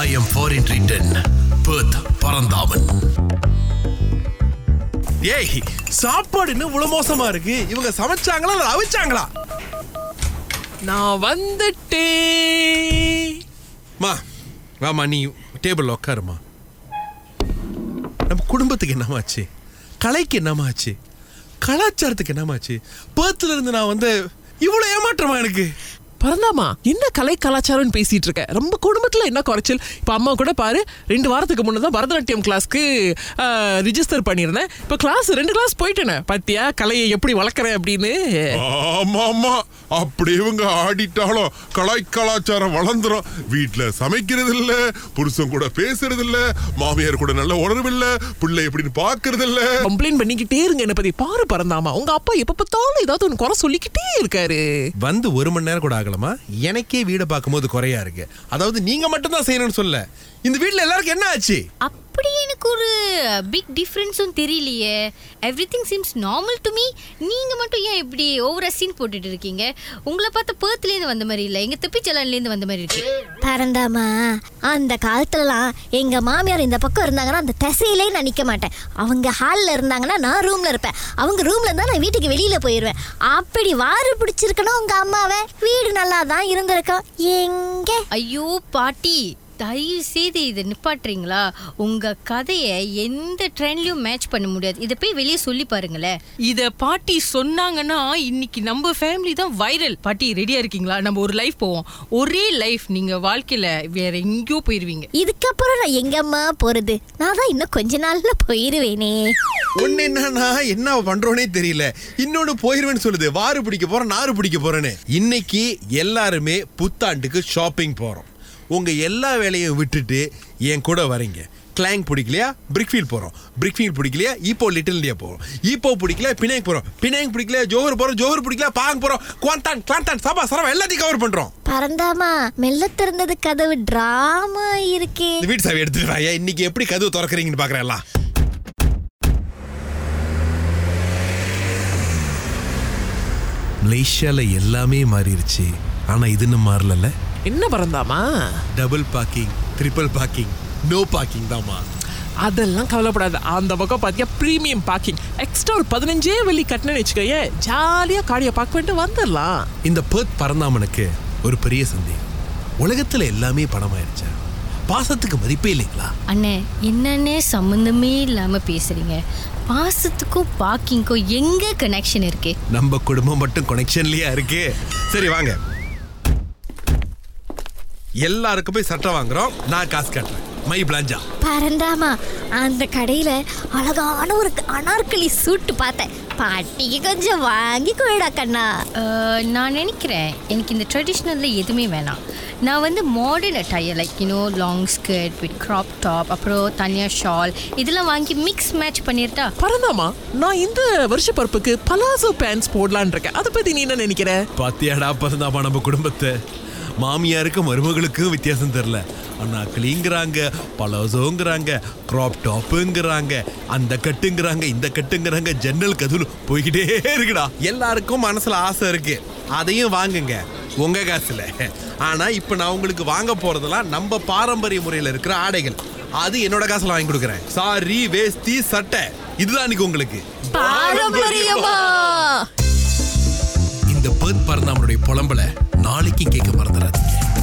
I am foreign return Perth Paranthaman ஏய் சாப்பாடு இன்னும் இவ்வளவு மோசமா இருக்கு. இவங்க சமைச்சாங்களா இல்ல அவிச்சாங்களா? நான் வந்துட்டேன். மா வாமா நீ டேபிள் உட்காருமா நம்ம குடும்பத்துக்கு என்னமாச்சு? கலைக்கு என்னமாச்சு? கலாச்சாரத்துக்கு என்னமாச்சு? பேர்த்துல இருந்து நான் வந்து இவ்வளவு ஏமாற்றமா எனக்கு? பரந்தாமா என்ன கலை கலாச்சாரம்னு பேசிட்டு இருக்க? ரொம்ப குடும்பத்துல என்ன குறைச்சல்? இப்ப அம்மா கூட பாரு ரெண்டு வாரத்துக்கு முன்னே தான் பரதநாட்டியம் கிளாஸ்க்கு ரிஜிஸ்டர் பண்ணியிருந்தேன். இப்ப கிளாஸ் ரெண்டு கிளாஸ் போயிட்டேனே. பாத்தியா கலையை எப்படி வளர்க்குறேன் அப்படின்னு? ஆமா ஆமா அப்படி இவங்க ஆடிட்டாலும் கலாய் கலாச்சாரம் வளர்ந்துரும். வீட்ல சமைக்கிறது இல்ல புருஷன் கூட பேசுறது இல்ல மாமியார் கூட நல்ல உணர்வு இல்ல பிள்ளை எப்படின்னு பாக்குறது இல்ல கம்ப்ளைண்ட் பண்ணிக்கிட்டே இருங்க என்ன பத்தி. பாரு பரந்தாமா உங்க அப்பா எப்ப பார்த்தாலும் ஏதாவது ஒன்று குறை சொல்லிக்கிட்டே இருக்காரு. வந்து ஒரு மணி நேரம் கூட ஆகலாமா எனக்கே வீடை பார்க்கும்போது குறையா இருக்கு. அதாவது நீங்க மட்டும் தான் செய்யணும்னு சொல்ல. இந்த வீட்ல எல்லாருக்கும் என்ன ஆச்சு? அப்படி எனக்கு ஒரு பிக் டிஃப்ரென்ஸும் தெரியலையே. Everything seems normal to me நீங்க மட்டும் ஏன் இப்படி ஓவரா சீன் போட்டுட்டு இருக்கீங்க? உங்களை பார்த்த பேர்த்லேருந்து வந்த மாதிரி இல்லை எங்க திப்பிச்சலான்லேருந்து வந்த மாதிரி இருக்கு. பரந்தாமா அந்த காலத்துலலாம் எங்க மாமியார் இந்த பக்கம் இருந்தாங்கன்னா அந்த திசையிலே நான் நிக்க மாட்டேன். அவங்க ஹாலில் இருந்தாங்கன்னா நான் ரூம்ல இருப்பேன். அவங்க ரூம்ல இருந்தா நான் வீட்டுக்கு வெளியில போயிடுவேன் அப்படி வாரு பிடிச்சிருக்கணும் உங்க அம்மாவை. வீடு நல்லா தான் இருந்திருக்கோம். எங்க? ஐயோ பாட்டி. தயவு செய்து இதை நிப்பாட்டுறீங்களா? உங்க கதையை எந்த ட்ரெண்ட்லயும் மேட்ச் பண்ண முடியாது. இதை போய் வெளியே சொல்லி பாருங்களேன். இத பாட்டி சொன்னாங்கன்னா இன்னைக்கு நம்ம ஃபேமிலி தான் வைரல் பாட்டி ரெடியா இருக்கீங்களா? நம்ம ஒரு லைஃப் போவோம். ஒரே லைஃப் நீங்க வாழ்க்கையில வேற எங்கேயோ போயிருவீங்க. இதுக்கப்புறம் நான் எங்கம்மா போறது? நான் தான் இன்னும் கொஞ்ச நாள்ல போயிருவேனே. ஒண்ணு என்னன்னா என்ன பண்றோனே தெரியல. இன்னொன்னு போயிருவேன்னு சொல்லுது. வாரு பிடிக்க போறேன் நாறு பிடிக்க போறேன்னு. இன்னைக்கு எல்லாருமே புத்தாண்டுக்கு ஷாப்பிங் போறோம். உங்க எல்லா வேலையும் விட்டுட்டு என் கூட வரீங்க. கிளாங் பிடிக்கலையா? பிரிக்ஃபீல்ட் போறோம். பிரிக்ஃபீல்ட் பிடிக்கலையா? இப்போ லிட்டில் இந்தியா போறோம். இப்போ பிடிக்கல பினாங் போறோம். பினாங் பிடிக்கல ஜோஹர் போறோம். ஜோஹர் பிடிக்கல பாங் போறோம். குவாந்தான் குவாந்தான் சபா சரவா எல்லாத்தையும் கவர் பண்றோம். பரந்தாமா மெல்ல திறந்தது கதவு டிராமா இருக்கே. இந்த வீட்டு சாவி எடுத்துட்டு வாயா. இன்னைக்கு எப்படி கதவு திறக்கறீங்கன்னு பாக்குறேன் எல்லாம் மலேசியால எல்லாமே மாறிடுச்சு ஆனா இது இன்னும் மாறல என்ன பரந்தாமா double parking triple parking no parking தாமா அதெல்லாம் கவலைப்படாத. அந்த பக்கம் பாத்தியா ப்ரீமியம் பார்க்கிங் எக்ஸ்ட்ரா ஒரு பதினஞ்சே வெள்ளி கட்டினு வச்சுக்கோயே ஜாலியா காடியை பார்க் பண்ணிட்டு வந்துடலாம். இந்த பேர்த் பரந்தாமனுக்கு ஒரு பெரிய சந்தேகம். உலகத்துல எல்லாமே பணமாயிருச்சா? பாசத்துக்கு மதிப்பே இல்லைங்களா? அண்ணே என்னன்னே சம்மந்தமே இல்லாம பேசுறீங்க. பாசத்துக்கும் பார்க்கிங்க்கும் எங்க கனெக்ஷன் இருக்கு? நம்ம குடும்பம் மட்டும் கனெக்ஷன்லயா இருக்கு? சரி வாங்க. எல்லாருக்கும் போய் சட்டை வாங்குறோம். நான் காசு கட்டுறேன். மை பிளாஞ்சா. பரந்தாமா அந்த கடையில அழகான ஒரு அனார்கலி சூட்டு பார்த்தேன். பாட்டிக்கு கொஞ்சம் வாங்கி கொடா கண்ணா. நான் நினைக்கிறேன் எனக்கு இந்த ட்ரெடிஷ்னலில் எதுவுமே வேணாம். நான் வந்து modern attire like you know long skirt with crop top அப்புறம் தனியாக ஷால் இதெல்லாம் வாங்கி மிக்ஸ் மேட்ச் பண்ணிருட்டா பரந்தாமா நான் இந்த வருஷ பருப்புக்கு பலாசோ பேண்ட்ஸ் போடலான்னு இருக்கேன். அதை பத்தி நீ என்ன நினைக்கிற? பாத்தியாடா பரந்தாமா நம்ம குடும்பத்தை. மாமியாருக்கும் மருமகளுக்கும் வித்தியாசம் தெரில அண்ணா கிளிங்கிறாங்க பலோசோங்கிறாங்க க்ராப் டாப்புங்கிறாங்க அந்த கட்டுங்கிறாங்க இந்த கட்டுங்கிறாங்க ஜன்னல் கதுல் போய்கிட்டே இருக்குடா. எல்லாருக்கும் மனசில் ஆசை இருக்கு. அதையும் வாங்குங்க உங்க காசுல. ஆனா இப்ப நான் உங்களுக்கு வாங்க போறதெல்லாம் நம்ம பாரம்பரிய முறையில் இருக்கிற ஆடைகள். அது என்னோட காசுல வாங்கி கொடுக்குறேன். சாரி வேஸ்தி சட்டை. இதுதான் இன்னைக்கு உங்களுக்கு. பாரம்பரியமா? இந்த பேர்த் பரந்தாமனுடைய புலம்பலை நாளைக்கும் கேட்க மறந்துடாதீங்க.